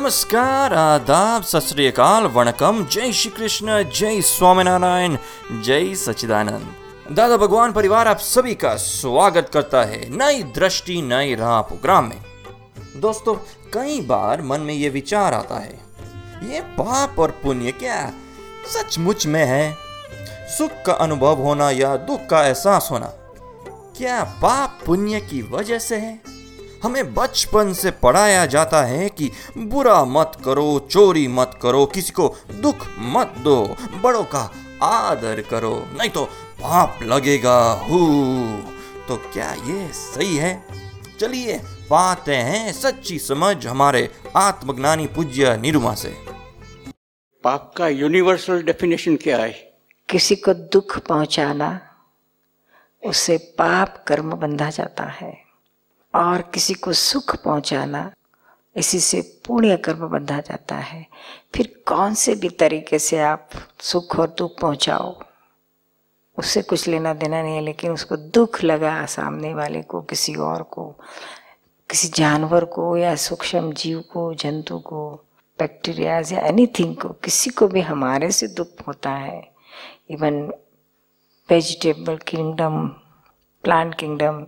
नमस्कार, आदाब, सत वणकम। जय श्री कृष्ण, जय स्वामीनारायण, जय सच्चिदानंद। दादा भगवान परिवार, आप सभी का स्वागत करता है नई दृष्टि, नई राह प्रोग्राम में। दोस्तों, कई बार मन में ये विचार आता है, ये पाप और पुण्य क्या सचमुच में है? सुख का अनुभव होना या दुख का एहसास होना, क्या पाप पुण्य की वजह से है? हमें बचपन से पढ़ाया जाता है कि बुरा मत करो चोरी मत करो किसी को दुख मत दो बड़ों का आदर करो नहीं तो पाप लगेगा हु। तो क्या ये सही है? चलिए पाते हैं सच्ची समझ हमारे आत्मज्ञानी पूज्य निरुमा से। पाप का यूनिवर्सल डेफिनेशन क्या है? किसी को दुख पहुंचाना उससे पाप कर्म बंधा जाता है। और किसी को सुख पहुंचाना इसी से पुण्य कर्म बंधा जाता है। फिर कौन से भी तरीके से आप सुख और दुख पहुंचाओ उससे कुछ लेना देना नहीं है, लेकिन उसको दुख लगा सामने वाले को, किसी और को, किसी जानवर को या सूक्ष्म जीव को, जंतु को बैक्टीरियाज या एनीथिंग को, किसी को भी हमारे से दुख होता है। Even vegetable kingdom plant kingdom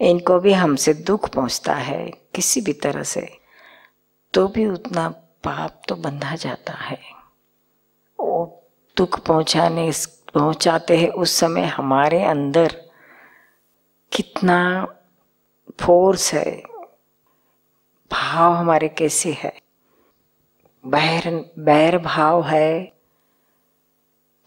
इनको भी हमसे दुख पहुँचता है किसी भी तरह से तो भी उतना पाप तो बंधा जाता है। वो दुख पहुँचाने, पहुंचाते हैं उस समय हमारे अंदर कितना फोर्स है, भाव हमारे कैसे है। बैर बैर भाव है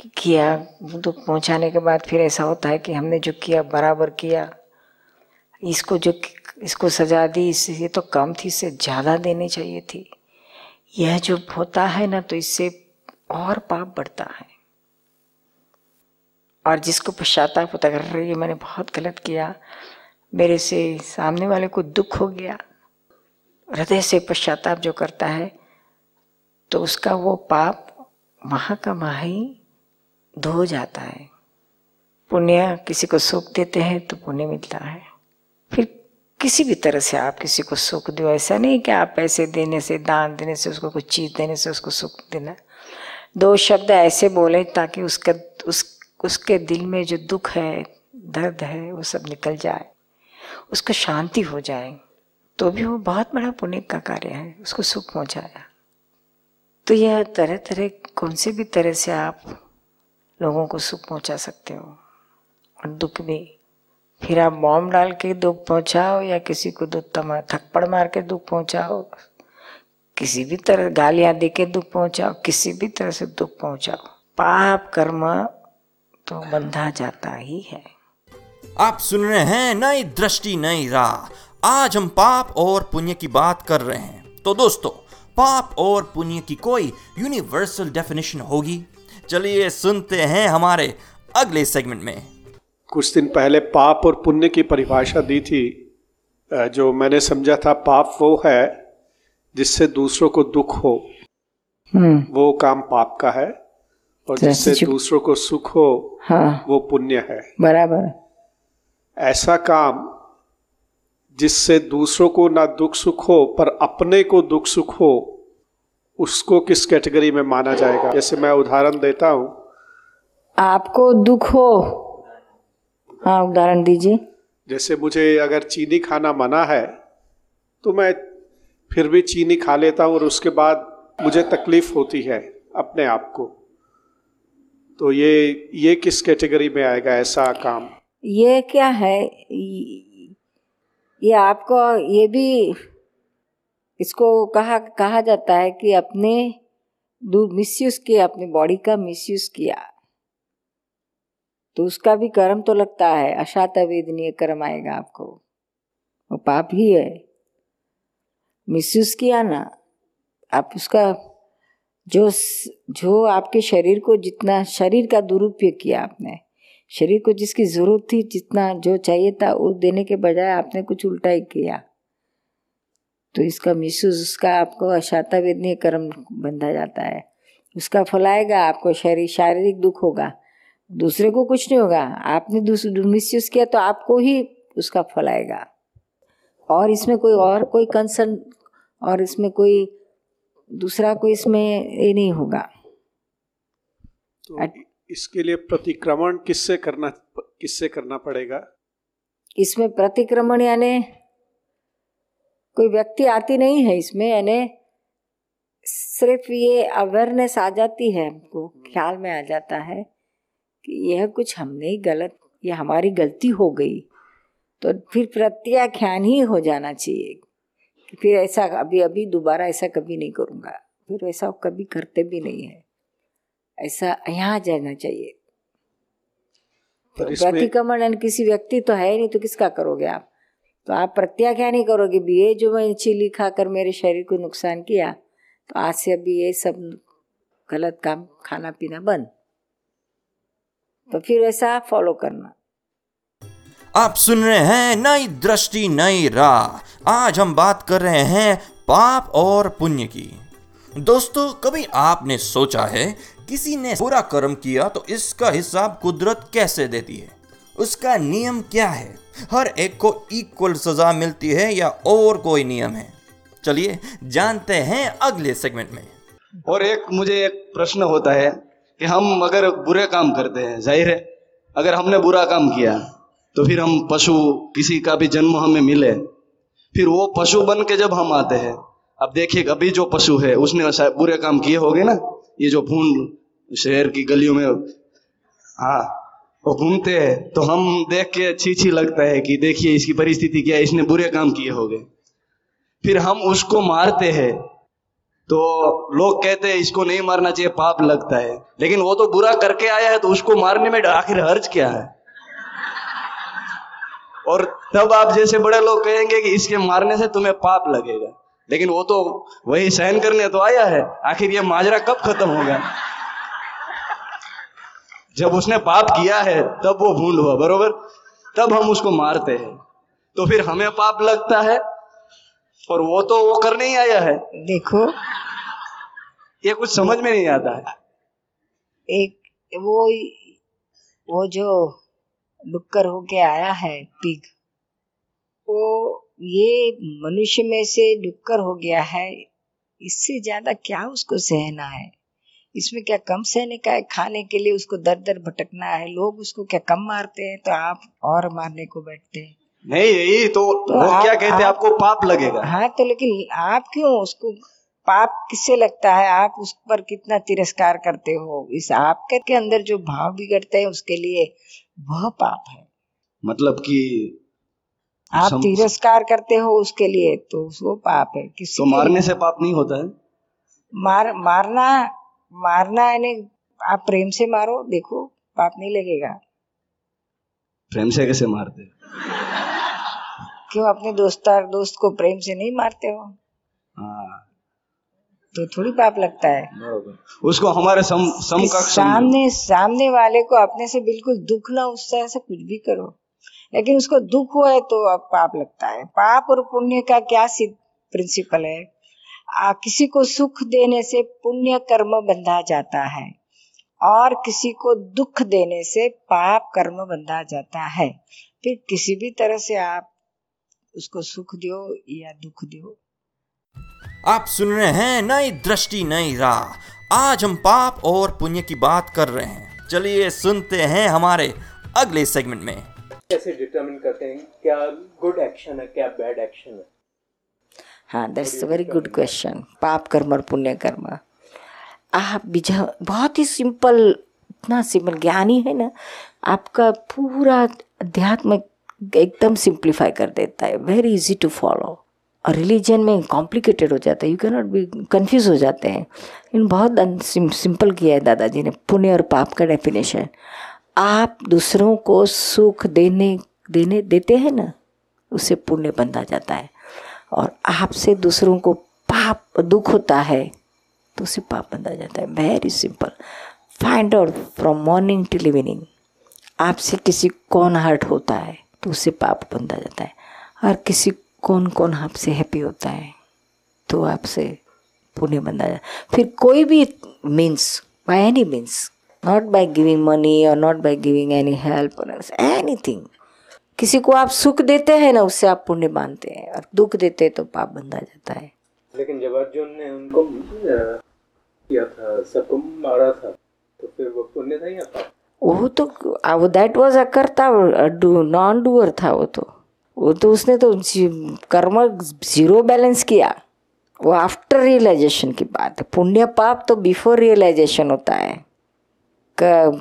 कि किया दुख पहुँचाने के बाद फिर ऐसा होता है कि हमने जो किया बराबर किया इसको जो इसको सजा दी, इससे ये तो कम थी, इससे ज़्यादा देनी चाहिए थी। यह जो होता है ना तो इससे और पाप बढ़ता है। और जिसको पश्चाताप होता कर रही है मैंने बहुत गलत किया, मेरे से सामने वाले को दुख हो गया, हृदय से पश्चाताप जो करता है तो उसका वो पाप वहाँ का वहाँ ही धो जाता है। पुण्य किसी को सुख देते हैं तो पुण्य मिलता है। फिर किसी भी तरह से आप किसी को सुख दो। ऐसा नहीं कि आप पैसे देने से, दान देने से, उसको कुछ चीज़ देने से उसको सुख देना। दो शब्द ऐसे बोले ताकि उसका, उस, उसके दिल में जो दुख है, दर्द है, वो सब निकल जाए। उसको शांति हो जाए। तो भी वो बहुत बड़ा पुण्य का कार्य है, उसको सुख पहुँचाया तो यह तरह तरह कौन से भी तरह से आप लोगों को सुख पहुँचा सकते हो। और दुख भी। फिर आप बॉम्ब डाल के दुख पहुंचाओ या किसी को दुख तमा, थप्पड़ मार के दुख पहुंचाओ। किसी भी तरह गालियाँ दे के दुख पहुंचाओ, किसी भी तरह से दुख पहुंचाओ। पाप कर्म तो बंधा जाता ही है। आप सुन रहे हैं नई दृष्टि, नई राह। आज हम पाप और पुण्य की बात कर रहे हैं। तो दोस्तों, पाप और पुण्य की कोई यूनिवर्सल डेफिनेशन होगी? चलिए सुनते हैं हमारे अगले सेगमेंट में। कुछ दिन पहले पाप और पुण्य की परिभाषा दी थी। जो मैंने समझा था पाप वो है जिससे दूसरों को दुख हो। वो काम पाप का है और जिससे दूसरों को सुख हो हाँ। वो पुण्य है। बराबर। ऐसा काम जिससे दूसरों को ना दुख सुख हो पर अपने को दुख सुख हो उसको किस कैटेगरी में माना जाएगा? जैसे मैं उदाहरण देता हूँ। आपको दुख हो हाँ उदाहरण दीजिए। जैसे मुझे अगर चीनी खाना मना है तो मैं फिर भी चीनी खा लेता हूँ और उसके बाद मुझे तकलीफ़ होती है अपने आप को। तो ये ये किस कैटेगरी में आएगा ऐसा काम? ये क्या है? ये आपको ये भी इसको कहा कहा जाता है कि अपने मिसयूज किया अपनी बॉडी का मिसयूज किया। तो उसका भी कर्म तो लगता है। अशात वेदनीय कर्म आएगा आपको। वो पाप ही है। मिसयूज किया ना, आप उसका जो जो आपके शरीर को जितना, शरीर का दुरुपयोग किया आपने, शरीर को जिसकी ज़रूरत थी, जितना जो चाहिए था, वो देने के बजाय आपने कुछ उल्टा ही किया। तो इसका मिसयूज, उसका आपको अशाता वेदनीय कर्म बंधा जाता है। उसका फलाएगा आपको, शरीर, शारीरिक दुख होगा। दूसरे को कुछ नहीं होगा। आपने मिसयूज किया तो आपको ही उसका फल आएगा। और इसमें कोई और कोई कंसर्न और इसमें कोई दूसरा कोई इसमें ये नहीं होगा। तो इसके लिए प्रतिक्रमण किससे करना किससे करना पड़ेगा? इसमें प्रतिक्रमण यानी कोई व्यक्ति आती नहीं है इसमें यानी सिर्फ़ ये अवेयरनेस आ जाती है हमको ख्याल में आ जाता है। कि यह कुछ हमने ही गलत ये हमारी गलती हो गई तो फिर प्रत्याख्यान ही हो जाना चाहिए। कि फिर ऐसा अभी अभी दोबारा ऐसा कभी नहीं करूँगा। फिर ऐसा कभी करते भी नहीं है। ऐसा यहाँ जाना चाहिए। तो प्रतिक्रमण किसी व्यक्ति तो है नहीं तो किसका करोगे आप? तो आप प्रत्याख्यान नहीं करोगे भी ये जो मैं चिली खाकर मेरे शरीर को नुकसान किया तो आज से अभी ये सब गलत काम खाना पीना बंद। तो फिर ऐसा फॉलो करना। आप सुन रहे हैं नई दृष्टि नई राह। आज हम बात कर रहे हैं पाप और पुण्य की। दोस्तों कभी आपने सोचा है किसी ने बुरा कर्म किया तो इसका हिसाब कुदरत कैसे देती है? उसका नियम क्या है? हर एक को इक्वल सजा मिलती है या और कोई नियम है? चलिए जानते हैं अगले सेगमेंट में। और एक मुझे एक प्रश्न होता है कि हम अगर बुरे काम करते हैं, ज़ाहिर है, अगर हमने बुरा काम किया तो फिर हम पशु किसी का भी जन्म हमें मिले। फिर वो पशु बन के जब हम आते हैं, अब देखिए, अभी जो पशु है, उसने बुरे काम किए होंगे ना? ये जो भून, शहर की गलियों में हाँ वो घूमते हैं तो हम देख के अच्छी अच्छी लगता है कि देखिए, इसकी परिस्थिति क्या है? इसने बुरे काम किए होंगे। फिर हम उसको मारते हैं तो लोग कहते हैं, इसको नहीं मारना चाहिए, पाप लगता है। लेकिन वो तो बुरा करके आया है तो उसको मारने में आखिर हर्ज क्या है? और तब आप जैसे बड़े लोग कहेंगे कि इसके मारने से तुम्हें पाप लगेगा। लेकिन वो तो वही सहन करने तो आया है, आखिर ये माजरा कब खत्म होगा? जब उसने पाप किया है, तब वो भूल हुआ, बरोबर? तब हम उसको मारते हैं। तो फिर हमें पाप लगता है और वो तो वो करने ही आया है। देखो। ये कुछ समझ में नहीं आता है। एक वो वो जो डुक्कर होके आया है पिग वो ये मनुष्य में से डुक्कर हो गया है। इससे ज़्यादा क्या उसको सहना है? इसमें क्या कम सहने का है? खाने के लिए उसको दर दर भटकना है। लोग उसको क्या कम मारते हैं? तो आप और मारने को बैठते हैं। नहीं यही तो, तो वो क्या कहते हैं आपको पाप लगेगा। हाँ तो लेकिन आप क्यों उसको पाप किससे लगता है? आप उस पर कितना तिरस्कार करते हो? इस आपके के अंदर जो भाव बिगड़ते हैं उसके लिए वह पाप है। मतलब कि आप सम... तिरस्कार करते हो उसके लिए तो वो पाप है। किसी तो मारने से पाप नहीं होता है? मार मारना मारना यानी आप प्रेम से मारो देखो पाप नहीं लगेगा। प्रेम से कैसे मारते? क्यों अपने दोस्तार दोस्त को प्रेम से नहीं मारते हो? हाँ। तो थोड़ी पाप लगता है। उसको हमारे सम सम का सामने सामने वाले को अपने से बिल्कुल दुख ना उससे ऐसा कुछ भी करो। लेकिन उसको दुख हुआ है तो अब पाप लगता है। पाप और पुण्य का क्या प्रिंसिपल है? आ, किसी को सुख देने से पुण्य कर्म बंधा जाता है। और किसी को दुख देने से पाप कर्म बंधा जाता है। फिर किसी भी तरह से आप उसको सुख दो या दुख दो आप सुन रहे हैं नई दृष्टि नई राह। आज हम पाप और पुण्य की बात कर रहे हैं। चलिए सुनते हैं हमारे अगले सेगमेंट में। कैसे डिटरमिन करते हैं? क्या गुड एक्शन है क्या बैड एक्शन है? हाँ that's a very good question पाप कर्म और पुण्य कर्म। आप बीजा बहुत ही सिंपल इतना सिंपल ज्ञानी है ना आपका पूरा अध्यात्म एकदम सिंप्लीफाई कर देता है वेरी इजी टू फॉलो और रिलीजन में कॉम्प्लिकेटेड हो जाता है you can not be confuse हो जाते हैं. इन बहुत सिंपल किया है दादाजी ने, पुण्य और पाप का डेफिनेशन आप दूसरों को सुख देने देने, देते हैं ना उसे पुण्य बंधा जाता है. और आपसे दूसरों को पाप, दुख होता है तो उसे पाप बंधा जाता है. Very simple find out from morning till evening आपसे किसी कौन हर्ट होता है. तो उसे पाप बंधा जाता है। और किसी कौन कौन आपसे हैप्पी होता है तो आपसे पुण्य बंधा जाए फिर कोई भी means by any means not by giving money और not by giving any help anything किसी को आप सुख देते हैं ना, उससे आप पुण्य मानते हैं और दुख देते हैं तो पाप बंधा जाता है। लेकिन जब अर्जुन ने उनको किया था सबको मारा था तो फिर वो पुण्य था या पाप? वो तो दैट वाज अकर्ता नॉन डूअर था वो तो। वो तो उसने तो कर्म ज़ीरो बैलेंस किया। वो आफ्टर रियलाइजेशन की बात है। पुण्य पाप तो बिफोर रियलाइजेशन होता है।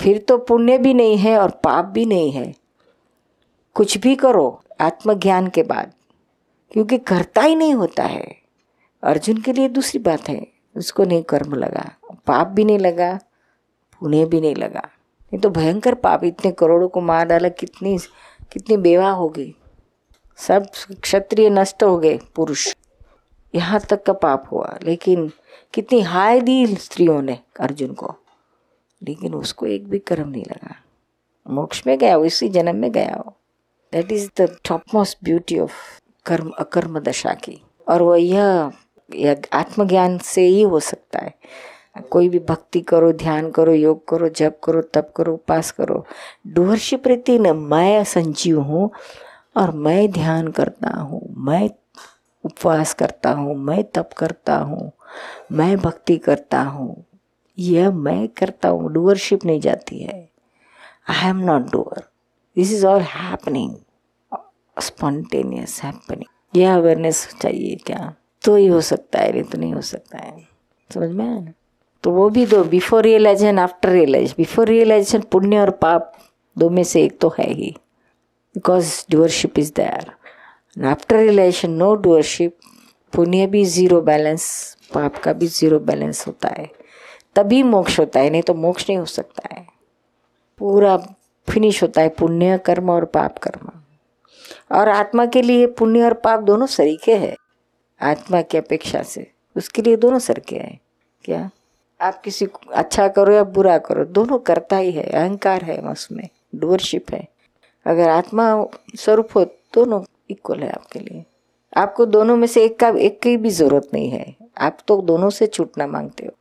फिर तो पुण्य भी नहीं है और पाप भी नहीं है। कुछ भी करो, आत्मज्ञान के बाद। क्योंकि करता ही नहीं होता है। अर्जुन के लिए दूसरी बात है। उसको नहीं कर्म लगा। पाप भी नहीं लगा, पुण्य भी नहीं लगा। ये तो भयंकर पाप, इतने करोड़ों को मार डाला, कितनी कितनी बेवा हो गई। सब क्षत्रिय नष्ट हो गए, पुरुष। यहाँ तक का पाप हुआ, लेकिन कितनी हाय दी स्त्रियों ने अर्जुन को। लेकिन उसको एक भी कर्म नहीं लगा। मोक्ष में गया हो, इसी जन्म में गया हो। That is the top most beauty of कर्म अकर्म दशा की। और वो यह यह आत्मज्ञान से ही हो सकता है। कोई भी भक्ति करो, ध्यान करो, योग करो, जप करो, तप करो, उपास करो। डूहर्शिप रहती न, मैं संजीव हूँ और मैं ध्यान करता हूँ, मैं उपवास करता हूँ, मैं तप करता हूँ, मैं भक्ति करता हूँ, यह मैं करता हूँ डूअरशिप नहीं जाती है। I am not doer this is all happening spontaneous happening यह अवेयरनेस चाहिए क्या? तो ही हो सकता है, नहीं तो नहीं हो सकता है। समझ में आया ना? तो वो भी दो before realization after realize before realization पुण्य और पाप दो में से एक तो है ही। Because doership is there after realization no doership पुण्य भी ज़ीरो बैलेंस पाप का भी ज़ीरो बैलेंस होता है। तभी मोक्ष होता है, नहीं तो मोक्ष नहीं हो सकता है। पूरा फिनिश होता है, पुण्य, कर्म और पाप कर्म। और आत्मा के लिए पुण्य और पाप दोनों सरीके हैं। आत्मा की अपेक्षा से। उसके लिए दोनों सरके हैं। क्या? आप किसी को अच्छा करो या बुरा करो दोनों करता ही है अहंकार है उसमें डोरशिप है। अगर आत्मा स्वरूप हो दोनों इक्वल है आपके लिए। आपको दोनों में से एक का एक की भी ज़रूरत नहीं है। आप तो दोनों से छूटना मांगते हो।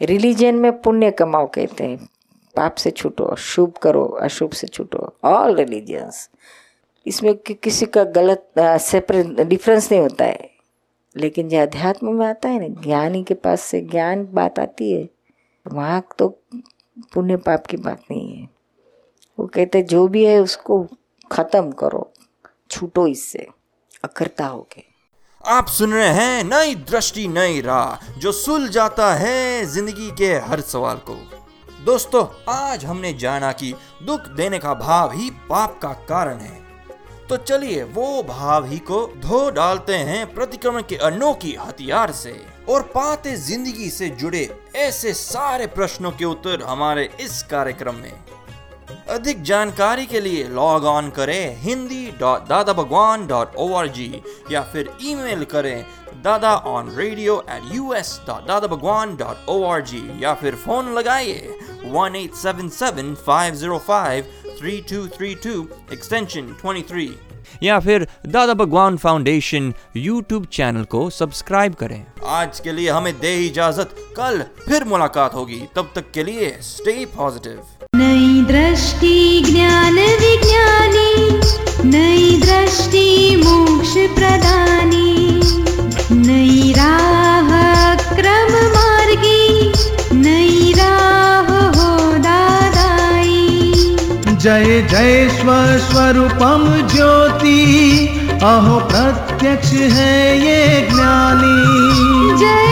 रिलीजन में पुण्य कमाओ कहते हैं। पाप से छूटो शुभ करो अशुभ से छूटो। ऑल रिलीजियंस इसमें कि, किसी का गलत सेपरेट डिफरेंस नहीं होता है। लेकिन जो अध्यात्म में आता है ना, ज्ञानी के पास से ज्ञान बात आती है, वहाँ तो पुण्य पाप की बात नहीं है। वो कहते जो भी है उसको खत्म करो, छूटो इससे, अकर्ता होके। आप सुन रहे हैं नई दृष्टि, नई राह, जो सुल जाता है ज़िंदगी के हर सवाल को। दोस्तों, आज हमने जाना कि दुख देने का भाव ही पाप का कारण है। तो चलिए वो भाव ही को धो डालते हैं प्रतिक्रमण के अनोखी हथियार से। और पाते ज़िंदगी से जुड़े ऐसे सारे प्रश्नों के उत्तर हमारे इस कार्यक्रम में। अधिक जानकारी के लिए लॉग ऑन करें Hindi dot Dada Bhagwan dot O R G या फिर ईमेल करें Dada on radio at U S dot Dada Bhagwan dot O R G या फिर फ़ोन लगाइए one eight seven seven five zero five three two three two extension twenty three या फिर Dada Bhagwan foundation YouTube channel को subscribe करें। आज के लिए हमें दे इजाज़त। कल फिर मुलाकात होगी। तब तक के लिए स्टे पॉजिटिव नई दृष्टि ज्ञान विज्ञानी। नई दृष्टि मोक्ष प्रदानी। जय जय स्वस्वरूपम ज्योति। अहो प्रत्यक्ष है ये ज्ञानी। जय